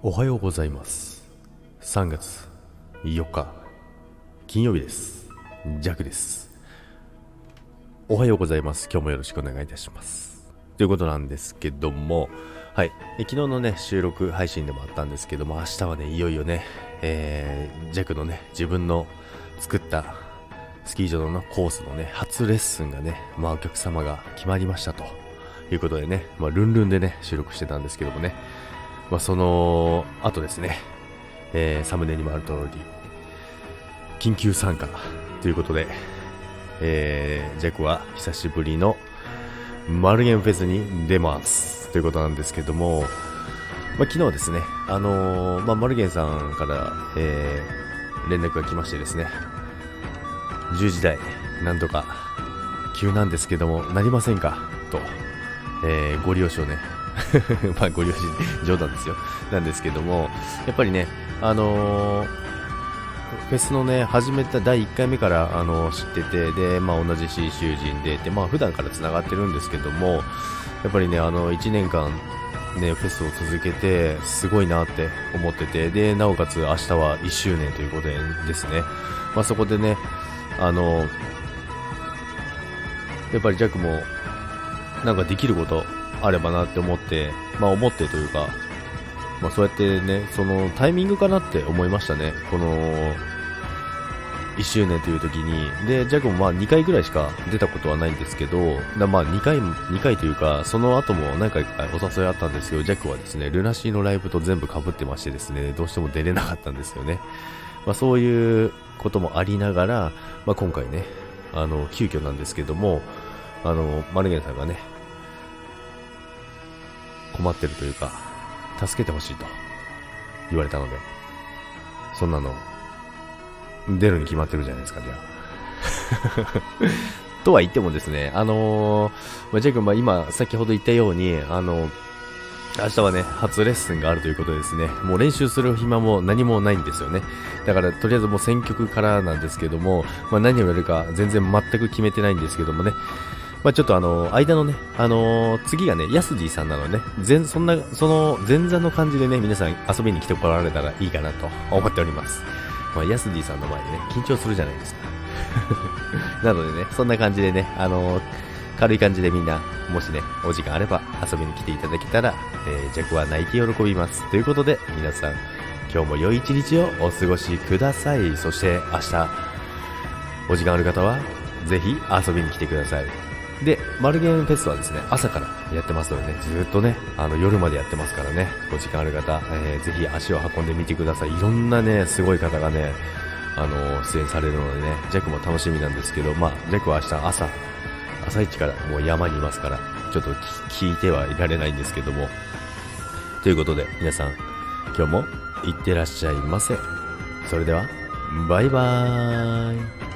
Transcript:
おはようございます。3月4日金曜日です。ジャクです。おはようございます。今日もよろしくお願いいたします。ということなんですけどもはい。え昨日のね収録配信でもあったんですけども明日はねいよいよねえー、ジャクのね自分の作ったスキー場のコースのね初レッスンがねまあお客様が決まりましたということでね、まあ、ルンルンでね収録してたんですけどもね。まあ、その後ですね、えー、サムネにもある通り、緊急参加ということで、えー、ジャックは久しぶりのマルゲンフェスに出ますということなんですけども、まあ、昨日ですね、あのー、まあ、マルゲンさんから、えー、連絡が来ましてですね、10時台、なんとか、急なんですけども、なりませんか？と、えー、ご利用しをね、まあ、ご両親、冗談ですよ。なんですけども、やっぱりね、あのー、フェスのね、始めた第1回目から、あのー、知ってて、で、まあ、同じ C 囚人で、で、まあ、普段から繋がってるんですけども、やっぱりね、あの、1年間、ね、フェスを続けて、すごいなって思ってて、で、なおかつ明日は1周年ということですね。まあ、そこでね、あの、やっぱりジャックも、なんかできることあればなって思って、まあ思ってというか、まあそうやってね、そのタイミングかなって思いましたね。この、1周年という時に。で、ジャックもまあ2回ぐらいしか出たことはないんですけど、まあ2回、2回というか、その後も何回かお誘いあったんですけど、ジャックはですね、ルナシーのライブと全部被ってましてですね、どうしても出れなかったんですよね。まあそういうこともありながら、まあ今回ね、あの、急遽なんですけども、あの、マルゲンさんがね、困ってるというか、助けてほしいと言われたので、そんなの、出るに決まってるじゃないですか、じゃあ。とは言ってもですね、あのー、ま、ジェイ君、まあ、今、先ほど言ったように、あの明日はね、初レッスンがあるということですね。もう練習する暇も何もないんですよね。だから、とりあえずもう選曲からなんですけども、まあ、何をやるか全然全く決めてないんですけどもね。まあ、ちょっとあの、間のね、あのー、次がね、ヤスジーさんなのでね、全、そんな、その前座の感じでね、皆さん遊びに来てこられたらいいかなと思っております。まあ、ヤスジーさんの前でね、緊張するじゃないですか。なのでね、そんな感じでね、あのー、軽い感じでみんな、もしね、お時間あれば遊びに来ていただけたら、えー、弱は泣いて喜びます。ということで、皆さん、今日も良い一日をお過ごしください。そして明日、お時間ある方は、ぜひ遊びに来てください。で、マルゲンフェスはですね、朝からやってますのでね、ずっとね、あの、夜までやってますからね、ご時間ある方、えー、ぜひ足を運んでみてください。いろんなね、すごい方がね、あの、出演されるのでね、ジャックも楽しみなんですけど、まあ、ジャックは明日朝、朝一からもう山にいますから、ちょっと聞いてはいられないんですけども、ということで、皆さん、今日もいってらっしゃいませ。それでは、バイバーイ。